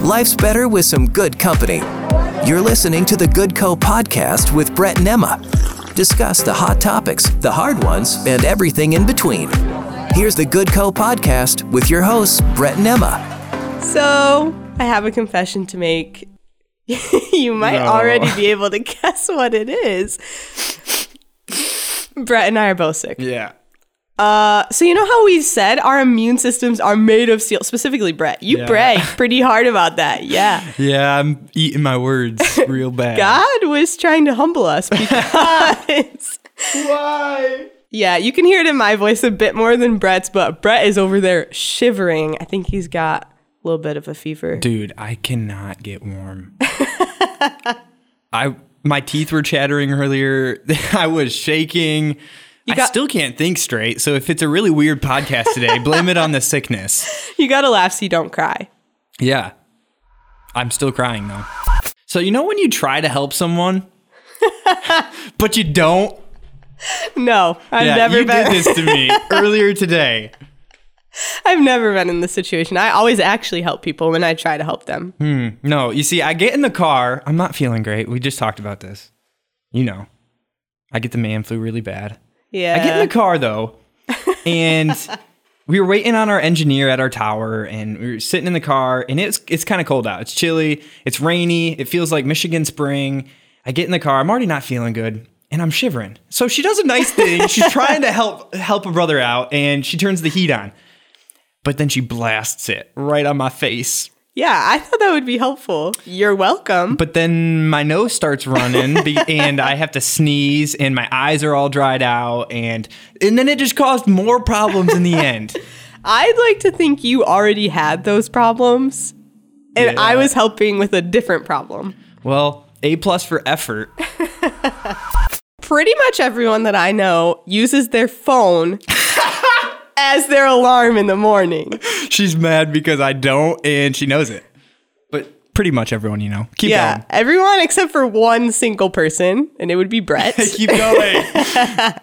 Life's better with some good company. You're listening to the Good Co podcast with Brett and Emma. Discuss the hot topics, the hard ones, and everything in between. Here's the Good Co podcast with your hosts, Brett and Emma. So, I have a confession to make. you might No. already be able to guess what it is. Brett and I are both sick. Yeah. Uh, so you know how we said our immune systems are made of steel. Specifically, Brett, you Yeah. bragged pretty hard about that. Yeah, Yeah, I'm eating my words real bad. God was trying to humble us because. Why? Yeah, you can hear it in my voice a bit more than Brett's, but Brett is over there shivering. I think he's got a little bit of a fever. Dude, I cannot get warm. I my teeth were chattering earlier. I was shaking. I got- still can't think straight. So if it's a really weird podcast today, blame it on the sickness. You gotta laugh so you don't cry. Yeah. I'm still crying though. So you know when you try to help someone, but you don't? No, I've yeah, never you been. did this to me earlier today. I've never been in this situation. I always actually help people when I try to help them. Hmm, no, you see, I get in the car. I'm not feeling great. We just talked about this. You know, I get the man flu really bad. Yeah. I get in the car though, and we were waiting on our engineer at our tower, and we were sitting in the car, and it's it's kind of cold out. It's chilly. It's rainy. It feels like Michigan spring. I get in the car. I'm already not feeling good, and I'm shivering. So she does a nice thing. She's trying to help help a brother out, and she turns the heat on. But then she blasts it right on my face. Yeah, I thought that would be helpful. You're welcome. But then my nose starts running be- and I have to sneeze and my eyes are all dried out and and then it just caused more problems in the end. I'd like to think you already had those problems, and Yeah. I was helping with a different problem. Well, A plus for effort. Pretty much everyone that I know uses their phone as their alarm in the morning. She's mad because I don't and she knows it. But pretty much everyone, you know. Keep going. Yeah, going. everyone except for one single person, and it would be Brett. Keep going.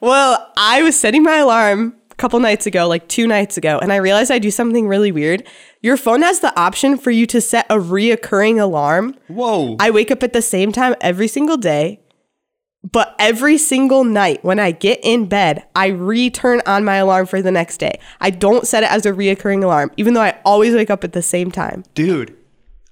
Well, I was setting my alarm a couple nights ago, like two nights ago, and I realized I do something really weird. Your phone has the option for you to set a reoccurring alarm. Whoa. I wake up at the same time every single day, but every single night when I get in bed, I return on my alarm for the next day. I don't set it as a reoccurring alarm, even though I always wake up at the same time. Dude,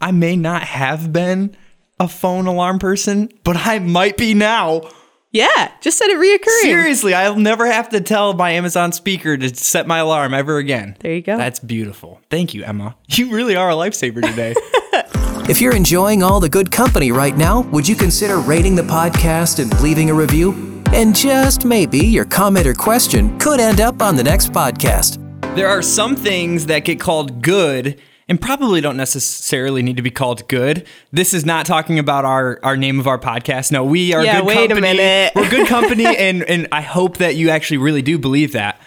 I may not have been a phone alarm person, but I might be now. Yeah, just set it reoccurring. Seriously, I'll never have to tell my Amazon speaker to set my alarm ever again. There you go. That's beautiful. Thank you, Emma. You really are a lifesaver today. If you're enjoying all the good company right now, would you consider rating the podcast and leaving a review? And just maybe your comment or question could end up on the next podcast. there are some things that get called good and probably don't necessarily need to be called good. This is not talking about our, our name of our podcast. No, we are Yeah, good wait a company. minute. We're good company and and I hope that you actually really do believe that.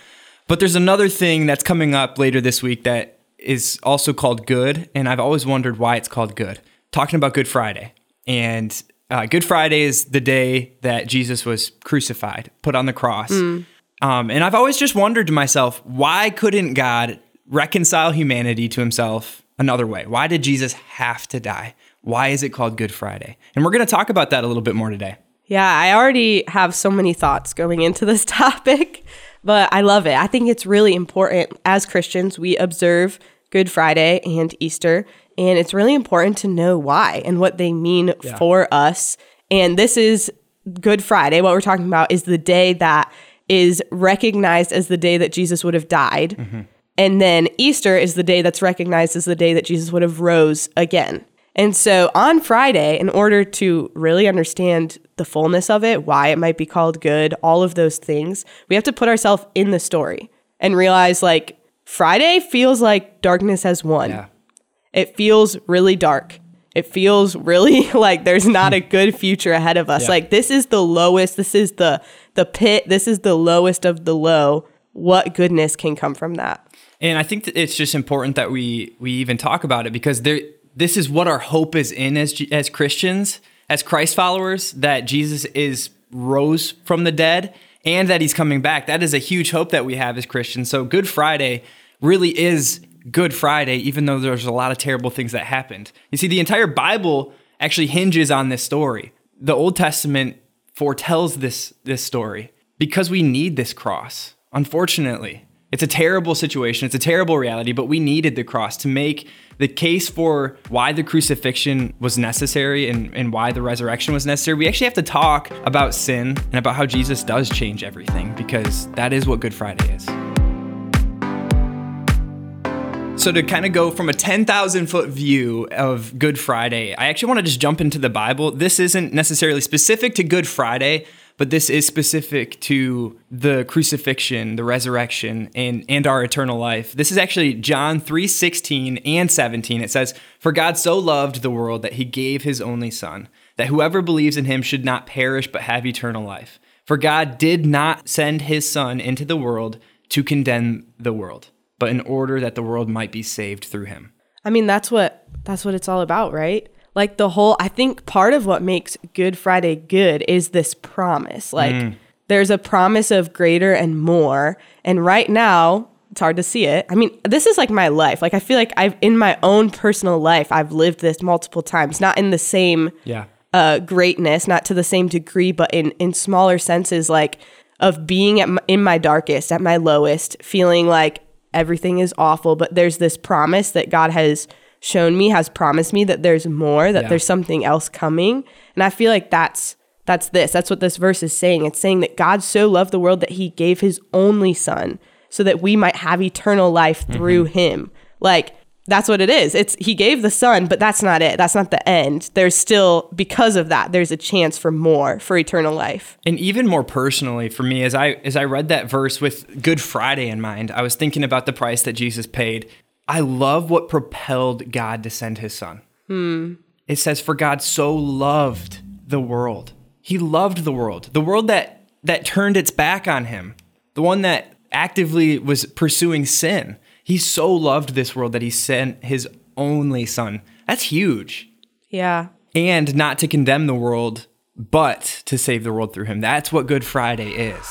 But there's another thing that's coming up later this week that is also called good and I've always wondered why it's called good. Talking about Good Friday. And uh, Good Friday is the day that Jesus was crucified, put on the cross. Um, and I've always just wondered to myself, why couldn't God reconcile humanity to himself another way? Why did Jesus have to die? Why is it called Good Friday? And we're going to talk about that a little bit more today. Yeah, I already have so many thoughts going into this topic, but I love it. I think it's really important as Christians, we observe Good Friday and Easter, and it's really important to know why and what they mean for us. And this is Good Friday. What we're talking about is the day that is recognized as the day that Jesus would have died. Mm-hmm. And then Easter is the day that's recognized as the day that Jesus would have rose again. And so on Friday, in order to really understand the fullness of it, why it might be called good, all of those things, we have to put ourselves in the story and realize like Friday feels like darkness has won. Yeah. It feels really dark. It feels really like there's not a good future ahead of us. Yeah. Like this is the lowest, this is the the pit, this is the lowest of the low. What goodness can come from that? And I think that it's just important that we we even talk about it because there this is what our hope is in as as Christians, as Christ followers that Jesus is rose from the dead and that he's coming back. That is a huge hope that we have as Christians. So Good Friday really is Good Friday, even though there's a lot of terrible things that happened. You see, the entire Bible actually hinges on this story. The Old Testament foretells this this story because we need this cross. Unfortunately, it's a terrible situation. It's a terrible reality, but we needed the cross to make the case for why the crucifixion was necessary and, and why the resurrection was necessary. We actually have to talk about sin and about how Jesus does change everything because that is what Good Friday is. So, to kind of go from a 10,000 foot view of Good Friday, I actually want to just jump into the Bible. This isn't necessarily specific to Good Friday, but this is specific to the crucifixion, the resurrection, and, and our eternal life. This is actually John 3 16 and 17. It says, For God so loved the world that he gave his only Son, that whoever believes in him should not perish but have eternal life. For God did not send his Son into the world to condemn the world but in order that the world might be saved through him. I mean, that's what that's what it's all about, right? Like the whole I think part of what makes Good Friday good is this promise. Like mm. there's a promise of greater and more, and right now it's hard to see it. I mean, this is like my life. Like I feel like I've in my own personal life, I've lived this multiple times, not in the same yeah. uh, greatness, not to the same degree, but in in smaller senses, like of being at my, in my darkest, at my lowest, feeling like everything is awful, but there's this promise that God has shown me, has promised me that there's more, that yeah. there's something else coming. And I feel like that's that's this. That's what this verse is saying. It's saying that God so loved the world that he gave his only son so that we might have eternal life through mm-hmm. him. Like that's what it is. It's he gave the son, but that's not it. That's not the end. There's still because of that, there's a chance for more, for eternal life. And even more personally for me as I as I read that verse with Good Friday in mind, I was thinking about the price that Jesus paid. I love what propelled God to send his son. Hmm. It says for God so loved the world. He loved the world. The world that that turned its back on him. The one that actively was pursuing sin he so loved this world that he sent his only son. That's huge. Yeah. And not to condemn the world, but to save the world through him. That's what Good Friday is.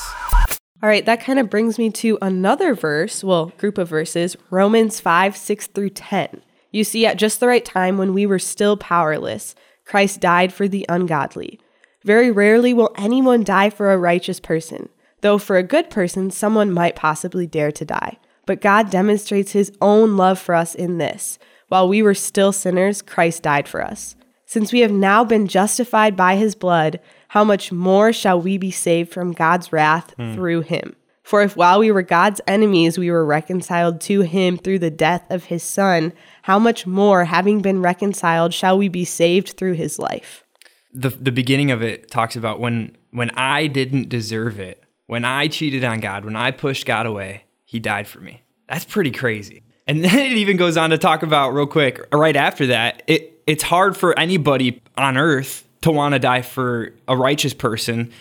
All right, that kind of brings me to another verse, well, group of verses, Romans 5, 6 through 10. You see, at just the right time when we were still powerless, Christ died for the ungodly. Very rarely will anyone die for a righteous person, though for a good person, someone might possibly dare to die. But God demonstrates his own love for us in this. While we were still sinners, Christ died for us. Since we have now been justified by his blood, how much more shall we be saved from God's wrath mm. through him? For if while we were God's enemies, we were reconciled to him through the death of his son, how much more, having been reconciled, shall we be saved through his life? The, the beginning of it talks about when, when I didn't deserve it, when I cheated on God, when I pushed God away, he died for me. That's pretty crazy. And then it even goes on to talk about real quick right after that, it it's hard for anybody on earth to want to die for a righteous person.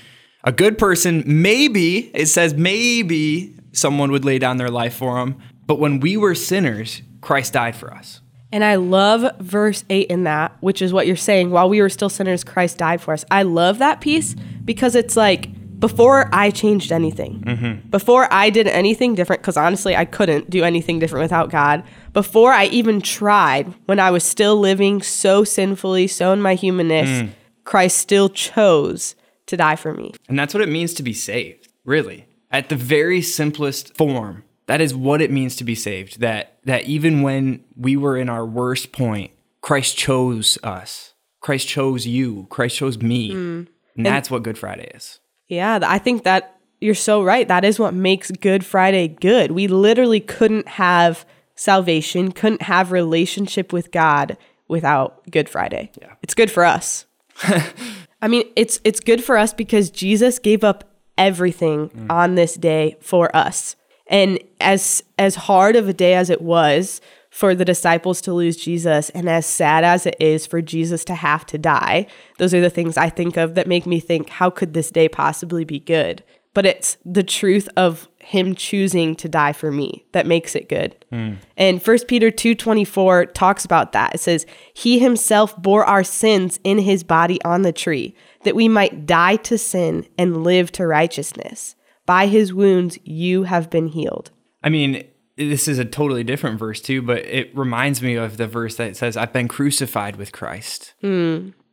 A good person, maybe, it says maybe someone would lay down their life for them. But when we were sinners, Christ died for us. And I love verse 8 in that, which is what you're saying. While we were still sinners, Christ died for us. I love that piece because it's like before I changed anything, mm-hmm. before I did anything different, because honestly, I couldn't do anything different without God, before I even tried, when I was still living so sinfully, so in my humanness, mm. Christ still chose to die for me. And that's what it means to be saved, really. At the very simplest form, that is what it means to be saved. That that even when we were in our worst point, Christ chose us. Christ chose you. Christ chose me. Mm. And that's what Good Friday is. Yeah, I think that you're so right. That is what makes Good Friday good. We literally couldn't have salvation, couldn't have relationship with God without Good Friday. Yeah. It's good for us. I mean, it's it's good for us because Jesus gave up everything mm. on this day for us. And as as hard of a day as it was, for the disciples to lose Jesus and as sad as it is for Jesus to have to die, those are the things I think of that make me think, how could this day possibly be good? But it's the truth of him choosing to die for me that makes it good. Mm. And 1 Peter 2:24 talks about that. It says, "He himself bore our sins in his body on the tree, that we might die to sin and live to righteousness. By his wounds you have been healed." I mean, this is a totally different verse too, but it reminds me of the verse that says, "I've been crucified with Christ."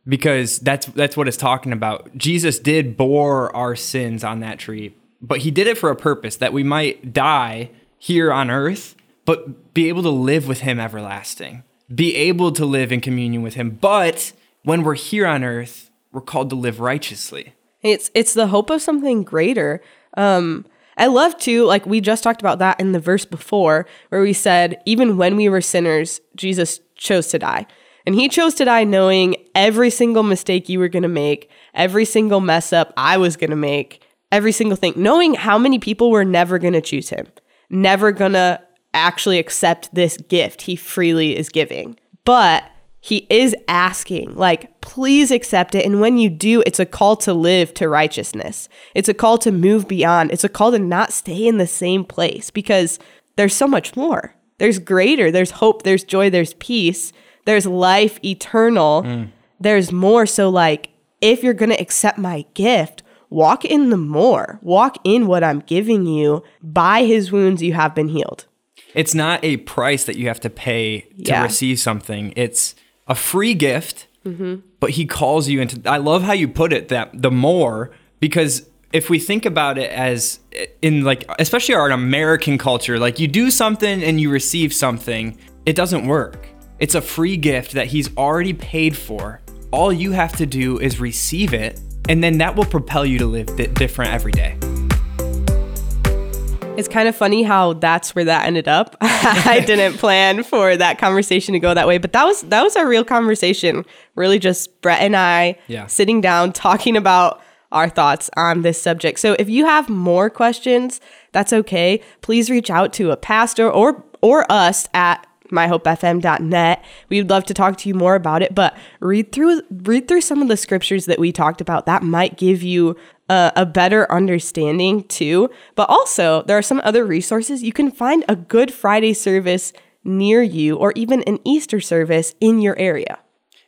Because that's that's what it's talking about. Jesus did bore our sins on that tree, but he did it for a purpose that we might die here on earth, but be able to live with him everlasting. Be able to live in communion with him. But when we're here on earth, we're called to live righteously. It's it's the hope of something greater. Um, I love to, like we just talked about that in the verse before, where we said, even when we were sinners, Jesus chose to die. And he chose to die knowing every single mistake you were going to make, every single mess up I was going to make, every single thing, knowing how many people were never going to choose him, never going to actually accept this gift he freely is giving. But he is asking, like, please accept it. And when you do, it's a call to live to righteousness. It's a call to move beyond. It's a call to not stay in the same place because there's so much more. There's greater, there's hope, there's joy, there's peace, there's life eternal. Mm. There's more. So, like, if you're going to accept my gift, walk in the more, walk in what I'm giving you. By his wounds, you have been healed. It's not a price that you have to pay to Yeah. receive something. It's a free gift, but he calls you into. I love how you put it that the more because if we think about it as in like especially our American culture, like you do something and you receive something, it doesn't work. It's a free gift that he's already paid for. All you have to do is receive it, and then that will propel you to live different every day. It's kind of funny how that's where that ended up. I didn't plan for that conversation to go that way, but that was that was a real conversation. Really just Brett and I Yeah. sitting down talking about our thoughts on this subject. So if you have more questions, that's okay. Please reach out to a pastor or or us at myhopefm.net. We'd love to talk to you more about it, but read through read through some of the scriptures that we talked about. That might give you a, a better understanding too. But also, there are some other resources. You can find a Good Friday service near you or even an Easter service in your area.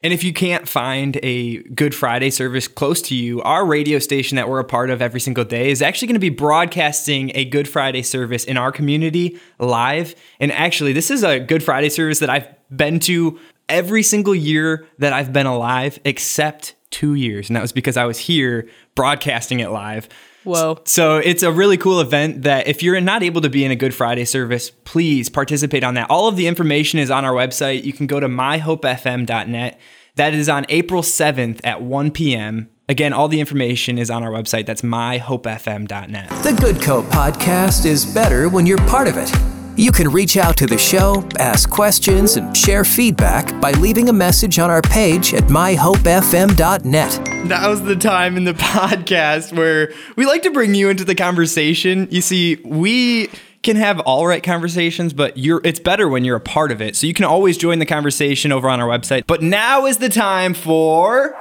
And if you can't find a Good Friday service close to you, our radio station that we're a part of every single day is actually going to be broadcasting a Good Friday service in our community live. And actually, this is a Good Friday service that I've been to every single year that I've been alive, except two years. And that was because I was here broadcasting it live. Whoa. So it's a really cool event that if you're not able to be in a Good Friday service, please participate on that. All of the information is on our website. You can go to myhopefm.net. That is on April 7th at 1 p.m. Again, all the information is on our website. That's myhopefm.net. The Good Co podcast is better when you're part of it. You can reach out to the show, ask questions, and share feedback by leaving a message on our page at myhopefm.net. That was the time in the podcast where we like to bring you into the conversation. You see, we can have all right conversations, but you're it's better when you're a part of it. So you can always join the conversation over on our website. But now is the time for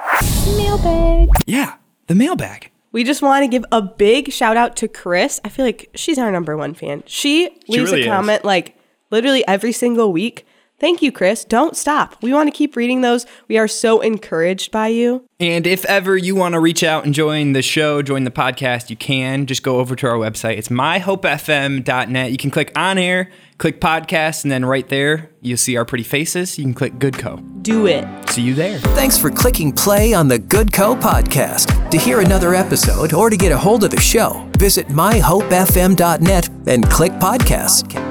Mailbag. yeah, the mailbag. We just want to give a big shout out to Chris. I feel like she's our number one fan. She leaves really a is. comment like literally every single week. Thank you, Chris. Don't stop. We want to keep reading those. We are so encouraged by you. And if ever you want to reach out and join the show, join the podcast, you can. Just go over to our website. It's myhopefm.net. You can click on air, click podcast, and then right there, you'll see our pretty faces. You can click Good Co. Do it. See you there. Thanks for clicking play on the Good Co podcast. To hear another episode or to get a hold of the show, visit myhopefm.net and click podcasts.